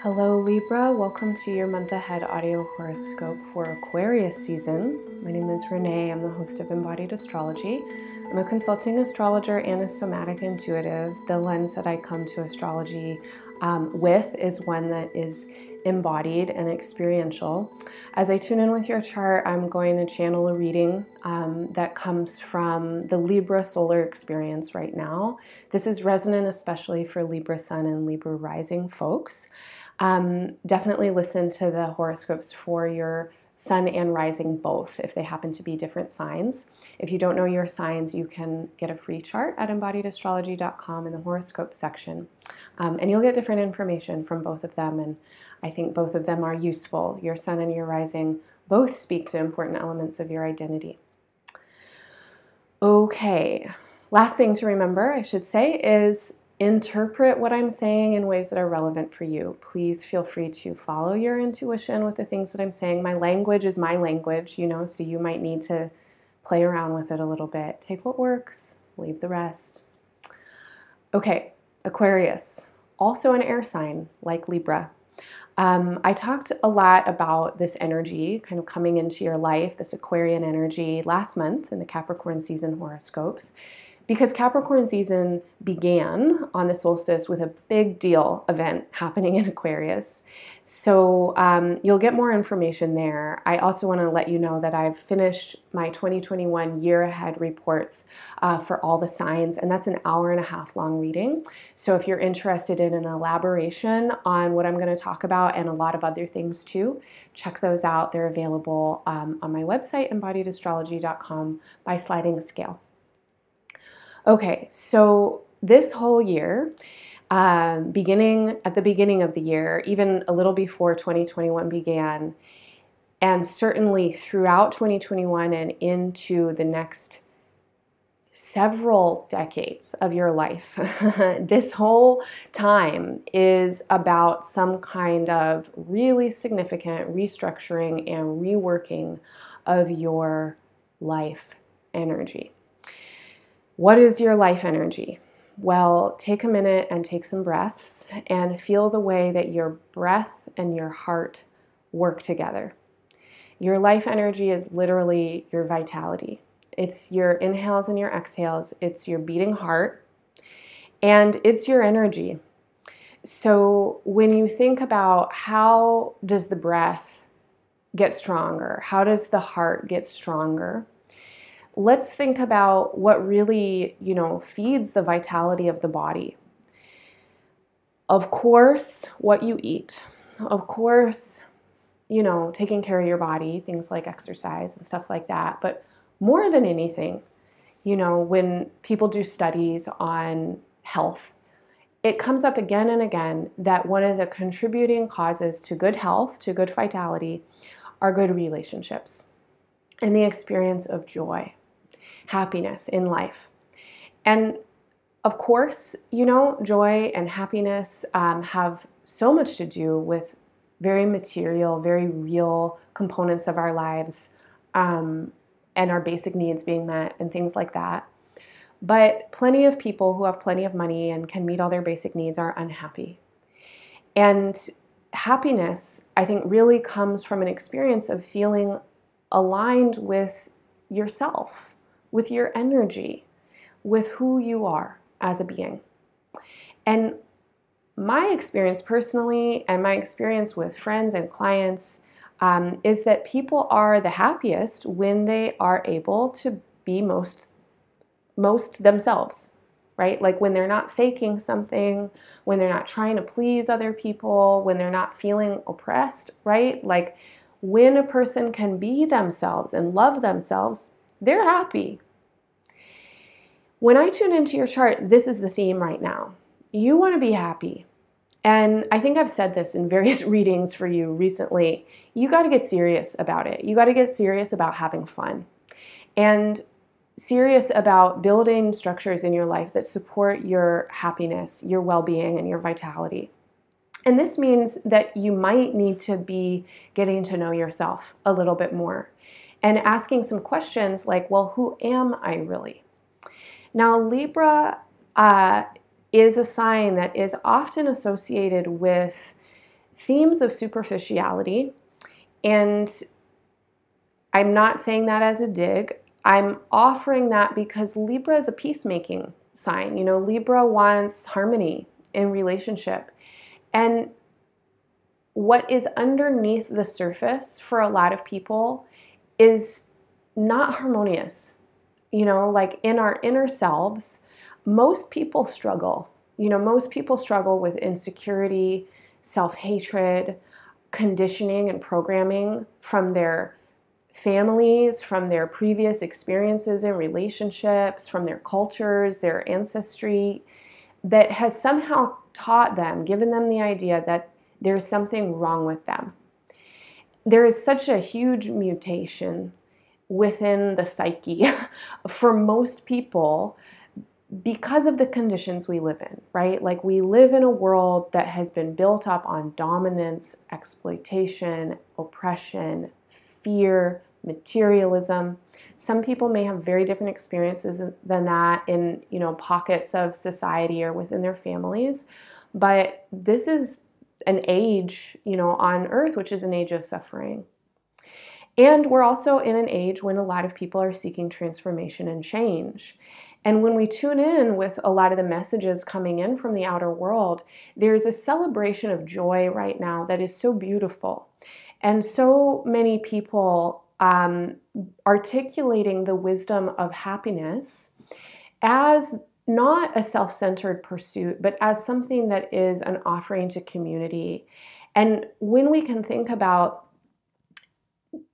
Hello, Libra. Welcome to your month ahead audio horoscope for Aquarius season. My name is Renee. I'm the host of Embodied Astrology. I'm a consulting astrologer and a somatic intuitive. The lens that I come to astrology um, with is one that is embodied and experiential. As I tune in with your chart, I'm going to channel a reading um, that comes from the Libra solar experience right now. This is resonant especially for Libra Sun and Libra rising folks. Um, definitely listen to the horoscopes for your sun and rising both if they happen to be different signs. If you don't know your signs, you can get a free chart at embodiedastrology.com in the horoscope section. Um, and you'll get different information from both of them. And I think both of them are useful. Your sun and your rising both speak to important elements of your identity. Okay, last thing to remember, I should say, is interpret what I'm saying in ways that are relevant for you. Please feel free to follow your intuition with the things that I'm saying. My language is my language, you know, so you might need to play around with it a little bit. Take what works, leave the rest. Okay, Aquarius, also an air sign like Libra. Um, I talked a lot about this energy kind of coming into your life, this Aquarian energy, last month in the Capricorn season horoscopes because Capricorn season began on the solstice with a big deal event happening in Aquarius. So um, you'll get more information there. I also want to let you know that I've finished my 2021 year ahead reports uh, for all the signs, and that's an hour and a half long reading. So if you're interested in an elaboration on what I'm going to talk about and a lot of other things too, check those out. They're available um, on my website, embodiedastrology.com, by sliding scale. Okay, so this whole year, um, beginning at the beginning of the year, even a little before 2021 began, and certainly throughout 2021 and into the next several decades of your life, this whole time is about some kind of really significant restructuring and reworking of your life energy. What is your life energy? Well, take a minute and take some breaths and feel the way that your breath and your heart work together. Your life energy is literally your vitality. It's your inhales and your exhales, it's your beating heart, and it's your energy. So, when you think about how does the breath get stronger? How does the heart get stronger? Let's think about what really, you know, feeds the vitality of the body. Of course, what you eat. Of course, you know, taking care of your body, things like exercise and stuff like that. But more than anything, you know, when people do studies on health, it comes up again and again that one of the contributing causes to good health, to good vitality, are good relationships and the experience of joy happiness in life. And of course, you know, joy and happiness um, have so much to do with very material, very real components of our lives um, and our basic needs being met and things like that. But plenty of people who have plenty of money and can meet all their basic needs are unhappy. And happiness, I think, really comes from an experience of feeling aligned with yourself with your energy, with who you are as a being. And my experience personally, and my experience with friends and clients, um, is that people are the happiest when they are able to be most most themselves right like when they're not faking something when they're not trying to please other people when they're not feeling oppressed right like when a person can be themselves and love themselves they're happy. When I tune into your chart, this is the theme right now. You want to be happy. And I think I've said this in various readings for you recently. You got to get serious about it. You got to get serious about having fun. And serious about building structures in your life that support your happiness, your well being, and your vitality. And this means that you might need to be getting to know yourself a little bit more and asking some questions like, well, who am I really? Now, Libra uh, is a sign that is often associated with themes of superficiality. And I'm not saying that as a dig. I'm offering that because Libra is a peacemaking sign. You know, Libra wants harmony in relationship. And what is underneath the surface for a lot of people is not harmonious. You know, like in our inner selves, most people struggle. You know, most people struggle with insecurity, self hatred, conditioning, and programming from their families, from their previous experiences and relationships, from their cultures, their ancestry, that has somehow taught them, given them the idea that there's something wrong with them. There is such a huge mutation within the psyche for most people because of the conditions we live in, right? Like we live in a world that has been built up on dominance, exploitation, oppression, fear, materialism. Some people may have very different experiences than that in, you know, pockets of society or within their families, but this is an age, you know, on earth which is an age of suffering. And we're also in an age when a lot of people are seeking transformation and change. And when we tune in with a lot of the messages coming in from the outer world, there's a celebration of joy right now that is so beautiful. And so many people um, articulating the wisdom of happiness as not a self centered pursuit, but as something that is an offering to community. And when we can think about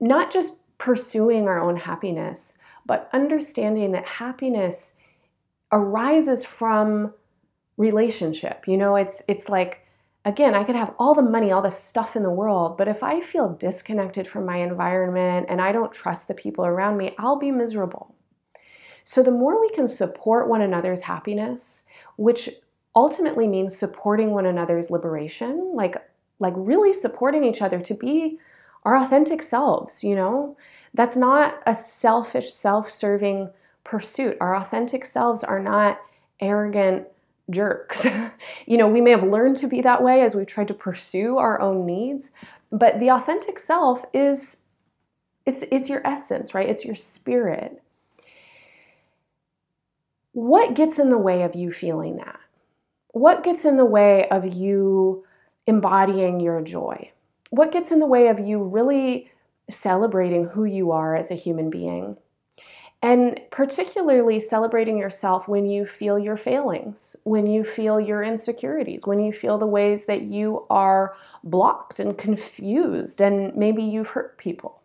not just pursuing our own happiness, but understanding that happiness arises from relationship. You know, it's it's like again, I could have all the money, all the stuff in the world, but if I feel disconnected from my environment and I don't trust the people around me, I'll be miserable. So the more we can support one another's happiness, which ultimately means supporting one another's liberation, like like really supporting each other to be our authentic selves, you know? That's not a selfish, self-serving pursuit. Our authentic selves are not arrogant jerks. you know, we may have learned to be that way as we've tried to pursue our own needs, but the authentic self is it's it's your essence, right? It's your spirit. What gets in the way of you feeling that? What gets in the way of you embodying your joy? What gets in the way of you really celebrating who you are as a human being? And particularly celebrating yourself when you feel your failings, when you feel your insecurities, when you feel the ways that you are blocked and confused, and maybe you've hurt people.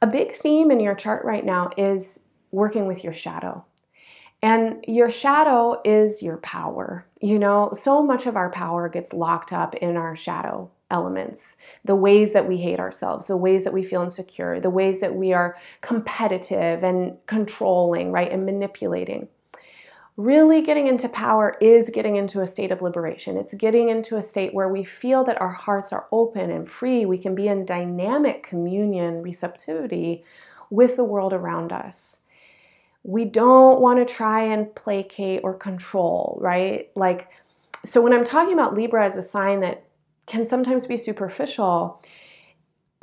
A big theme in your chart right now is working with your shadow. And your shadow is your power. You know, so much of our power gets locked up in our shadow elements the ways that we hate ourselves, the ways that we feel insecure, the ways that we are competitive and controlling, right, and manipulating. Really getting into power is getting into a state of liberation. It's getting into a state where we feel that our hearts are open and free. We can be in dynamic communion, receptivity with the world around us. We don't want to try and placate or control, right? Like, so when I'm talking about Libra as a sign that can sometimes be superficial.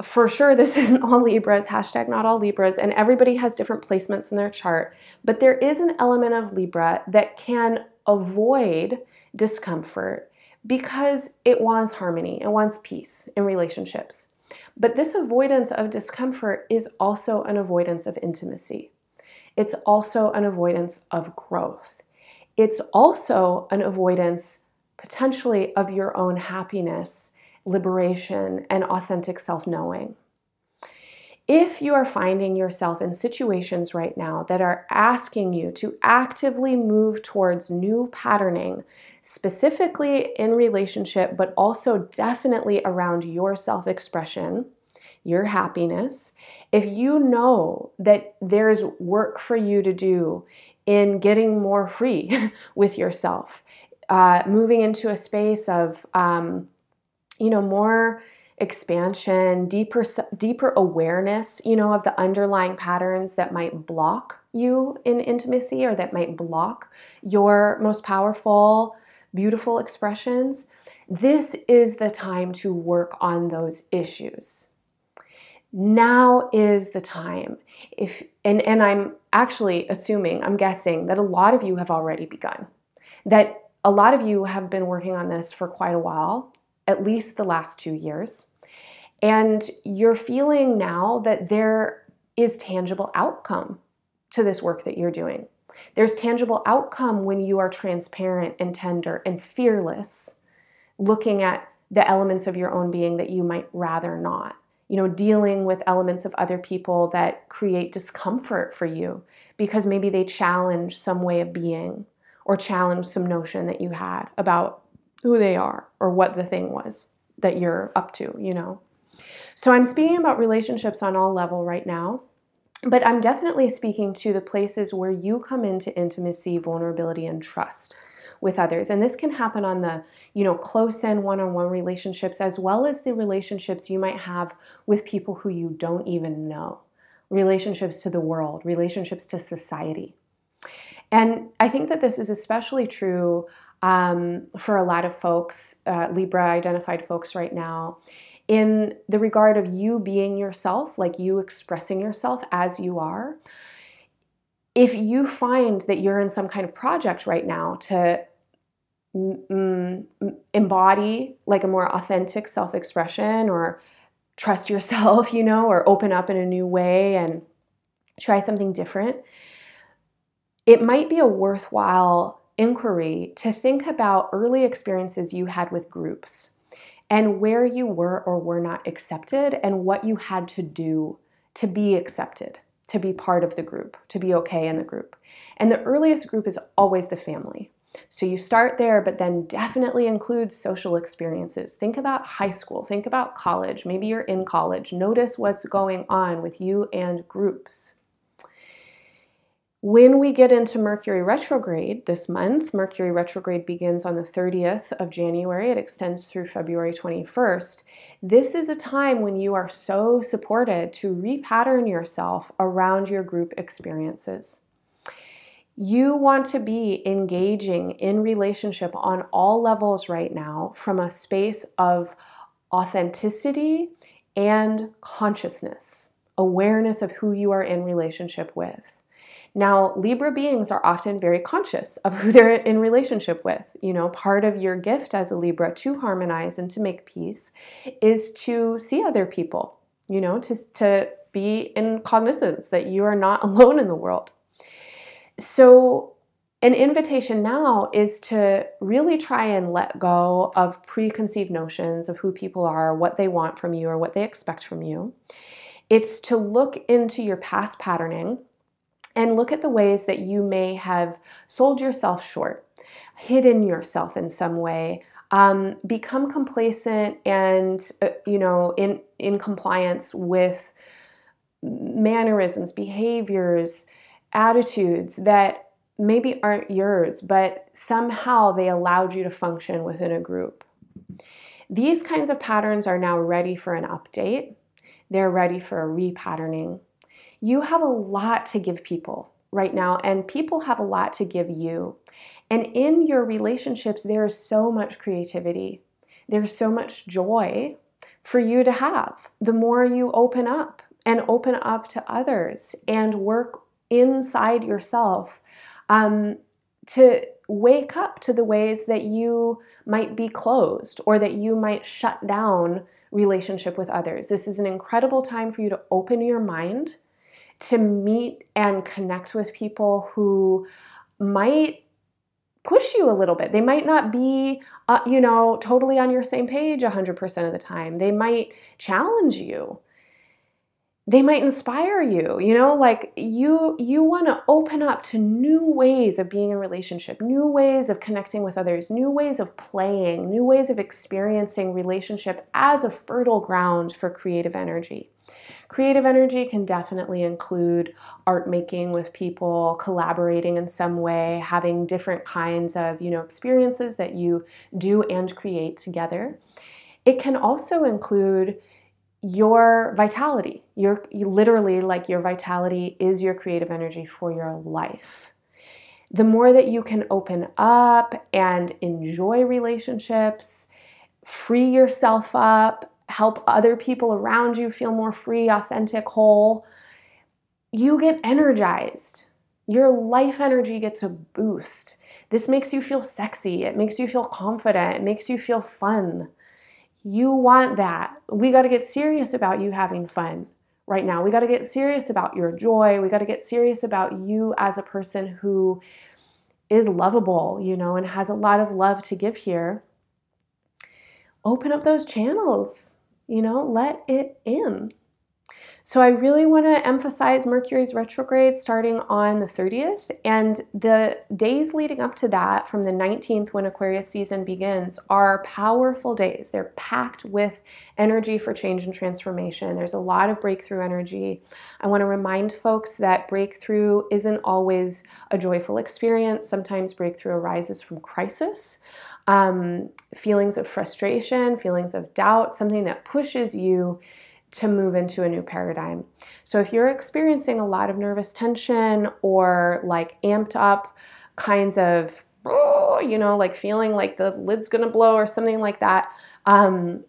For sure, this isn't all Libras, hashtag not all Libras, and everybody has different placements in their chart. But there is an element of Libra that can avoid discomfort because it wants harmony, it wants peace in relationships. But this avoidance of discomfort is also an avoidance of intimacy. It's also an avoidance of growth. It's also an avoidance potentially of your own happiness, liberation, and authentic self knowing. If you are finding yourself in situations right now that are asking you to actively move towards new patterning, specifically in relationship, but also definitely around your self expression, your happiness, if you know that there's work for you to do in getting more free with yourself, uh, moving into a space of, um, you know, more expansion, deeper deeper awareness, you know, of the underlying patterns that might block you in intimacy or that might block your most powerful, beautiful expressions, This is the time to work on those issues. Now is the time. If and and I'm actually assuming, I'm guessing that a lot of you have already begun. That a lot of you have been working on this for quite a while, at least the last 2 years. And you're feeling now that there is tangible outcome to this work that you're doing. There's tangible outcome when you are transparent and tender and fearless, looking at the elements of your own being that you might rather not. You know, dealing with elements of other people that create discomfort for you because maybe they challenge some way of being or challenge some notion that you had about who they are or what the thing was that you're up to, you know. So I'm speaking about relationships on all level right now but I'm definitely speaking to the places where you come into intimacy, vulnerability, and trust with others. And this can happen on the, you know, close in one-on-one relationships as well as the relationships you might have with people who you don't even know. Relationships to the world, relationships to society. And I think that this is especially true um, for a lot of folks, uh, Libra identified folks right now, in the regard of you being yourself, like you expressing yourself as you are, if you find that you're in some kind of project right now to mm, embody like a more authentic self expression or trust yourself, you know, or open up in a new way and try something different, it might be a worthwhile inquiry to think about early experiences you had with groups and where you were or were not accepted and what you had to do to be accepted, to be part of the group, to be okay in the group. And the earliest group is always the family. So you start there, but then definitely include social experiences. Think about high school, think about college. Maybe you're in college. Notice what's going on with you and groups. When we get into Mercury retrograde this month, Mercury retrograde begins on the 30th of January, it extends through February 21st. This is a time when you are so supported to repattern yourself around your group experiences. You want to be engaging in relationship on all levels right now from a space of authenticity and consciousness, awareness of who you are in relationship with. Now, Libra beings are often very conscious of who they're in relationship with. You know, part of your gift as a Libra to harmonize and to make peace is to see other people, you know, to, to be in cognizance that you are not alone in the world. So, an invitation now is to really try and let go of preconceived notions of who people are, what they want from you, or what they expect from you. It's to look into your past patterning and look at the ways that you may have sold yourself short, hidden yourself in some way, um, become complacent and uh, you know in in compliance with mannerisms, behaviors, attitudes that maybe aren't yours, but somehow they allowed you to function within a group. These kinds of patterns are now ready for an update. They're ready for a repatterning you have a lot to give people right now, and people have a lot to give you. And in your relationships, there's so much creativity, there's so much joy for you to have. The more you open up and open up to others and work inside yourself um, to wake up to the ways that you might be closed or that you might shut down relationship with others. This is an incredible time for you to open your mind to meet and connect with people who might push you a little bit. They might not be, uh, you know, totally on your same page 100% of the time. They might challenge you. They might inspire you, you know, like you you want to open up to new ways of being in relationship, new ways of connecting with others, new ways of playing, new ways of experiencing relationship as a fertile ground for creative energy. Creative energy can definitely include art making with people, collaborating in some way, having different kinds of, you know, experiences that you do and create together. It can also include your vitality. Your literally like your vitality is your creative energy for your life. The more that you can open up and enjoy relationships, free yourself up, help other people around you feel more free, authentic, whole, you get energized. Your life energy gets a boost. This makes you feel sexy. It makes you feel confident. It makes you feel fun. You want that. We got to get serious about you having fun right now. We got to get serious about your joy. We got to get serious about you as a person who is lovable, you know, and has a lot of love to give here. Open up those channels, you know, let it in. So I really want to emphasize Mercury's retrograde starting on the 30th and the days leading up to that from the 19th when Aquarius season begins are powerful days. They're packed with energy for change and transformation. There's a lot of breakthrough energy. I want to remind folks that breakthrough isn't always a joyful experience. Sometimes breakthrough arises from crisis. Um, feelings of frustration, feelings of doubt, something that pushes you to move into a new paradigm. So if you're experiencing a lot of nervous tension or like amped up kinds of, you know, like feeling like the lid's gonna blow or something like that, um,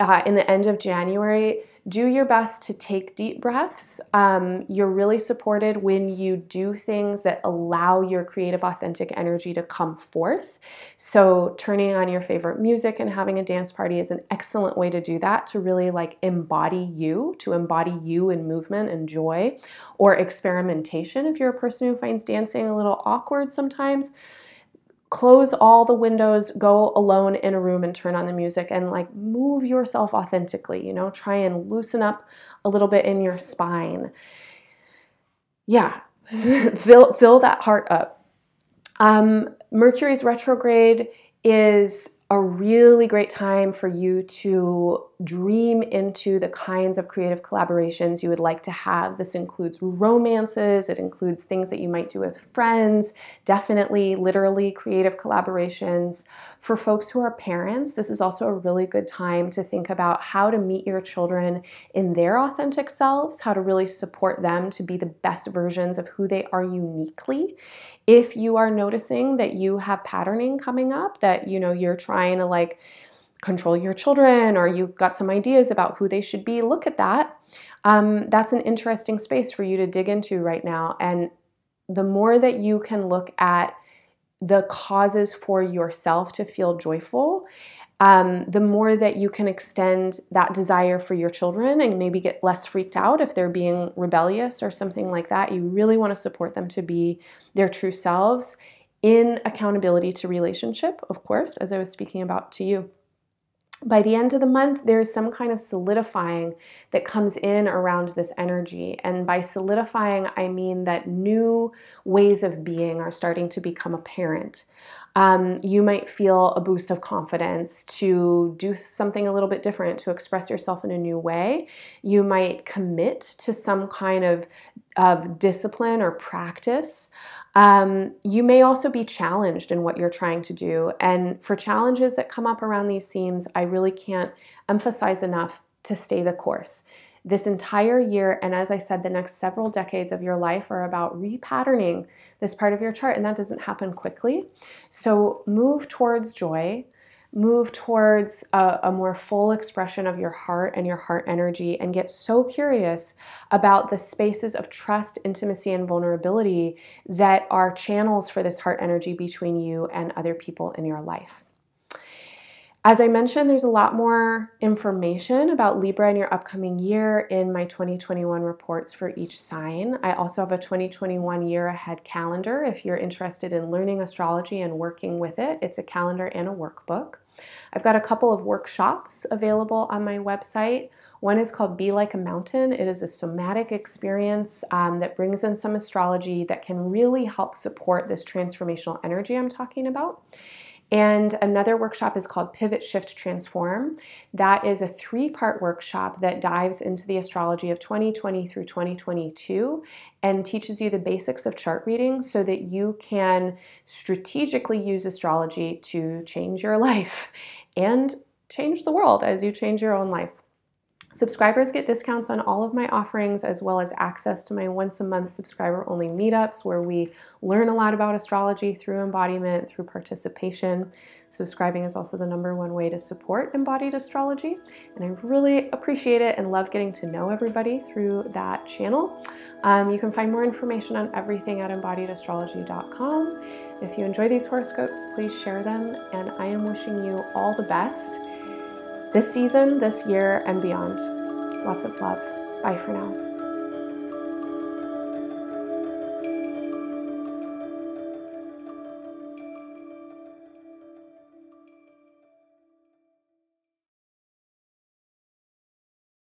uh, in the end of January, do your best to take deep breaths. Um, you're really supported when you do things that allow your creative, authentic energy to come forth. So, turning on your favorite music and having a dance party is an excellent way to do that, to really like embody you, to embody you in movement and joy, or experimentation if you're a person who finds dancing a little awkward sometimes close all the windows, go alone in a room and turn on the music and like move yourself authentically, you know, try and loosen up a little bit in your spine. Yeah, fill, fill that heart up. Um, Mercury's retrograde is a really great time for you to dream into the kinds of creative collaborations you would like to have. This includes romances, it includes things that you might do with friends, definitely, literally, creative collaborations. For folks who are parents, this is also a really good time to think about how to meet your children in their authentic selves, how to really support them to be the best versions of who they are uniquely. If you are noticing that you have patterning coming up, that you know you're trying to like control your children or you've got some ideas about who they should be, look at that. Um, that's an interesting space for you to dig into right now. And the more that you can look at the causes for yourself to feel joyful, um, the more that you can extend that desire for your children and maybe get less freaked out if they're being rebellious or something like that. You really want to support them to be their true selves in accountability to relationship, of course, as I was speaking about to you by the end of the month, there's some kind of solidifying that comes in around this energy. And by solidifying, I mean that new ways of being are starting to become apparent. Um, you might feel a boost of confidence to do something a little bit different, to express yourself in a new way. You might commit to some kind of, of discipline or practice. Um, you may also be challenged in what you're trying to do. And for challenges that come up around these themes, I really can't emphasize enough to stay the course. This entire year, and as I said, the next several decades of your life are about repatterning this part of your chart, and that doesn't happen quickly. So move towards joy, move towards a, a, more full expression of your heart and your heart energy and get so curious about the spaces of trust, intimacy, and vulnerability that are channels for this heart energy between you and other people in your life. As I mentioned, there's a lot more information about Libra in your upcoming year in my 2021 reports for each sign. I also have a 2021 year ahead calendar if you're interested in learning astrology and working with it. It's a calendar and a workbook. I've got a couple of workshops available on my website. One is called Be Like a Mountain. It is a somatic experience um, that brings in some astrology that can really help support this transformational energy I'm talking about. And another workshop is called Pivot Shift Transform. That is a three part workshop that dives into the astrology of 2020 through 2022 and teaches you the basics of chart reading so that you can strategically use astrology to change your life and change the world as you change your own life. Subscribers get discounts on all of my offerings as well as access to my once a month subscriber only meetups where we learn a lot about astrology through embodiment, through participation. Subscribing is also the number one way to support embodied astrology, and I really appreciate it and love getting to know everybody through that channel. Um, you can find more information on everything at embodiedastrology.com. If you enjoy these horoscopes, please share them, and I am wishing you all the best this season, this year, and beyond. Lots of love. Bye for now.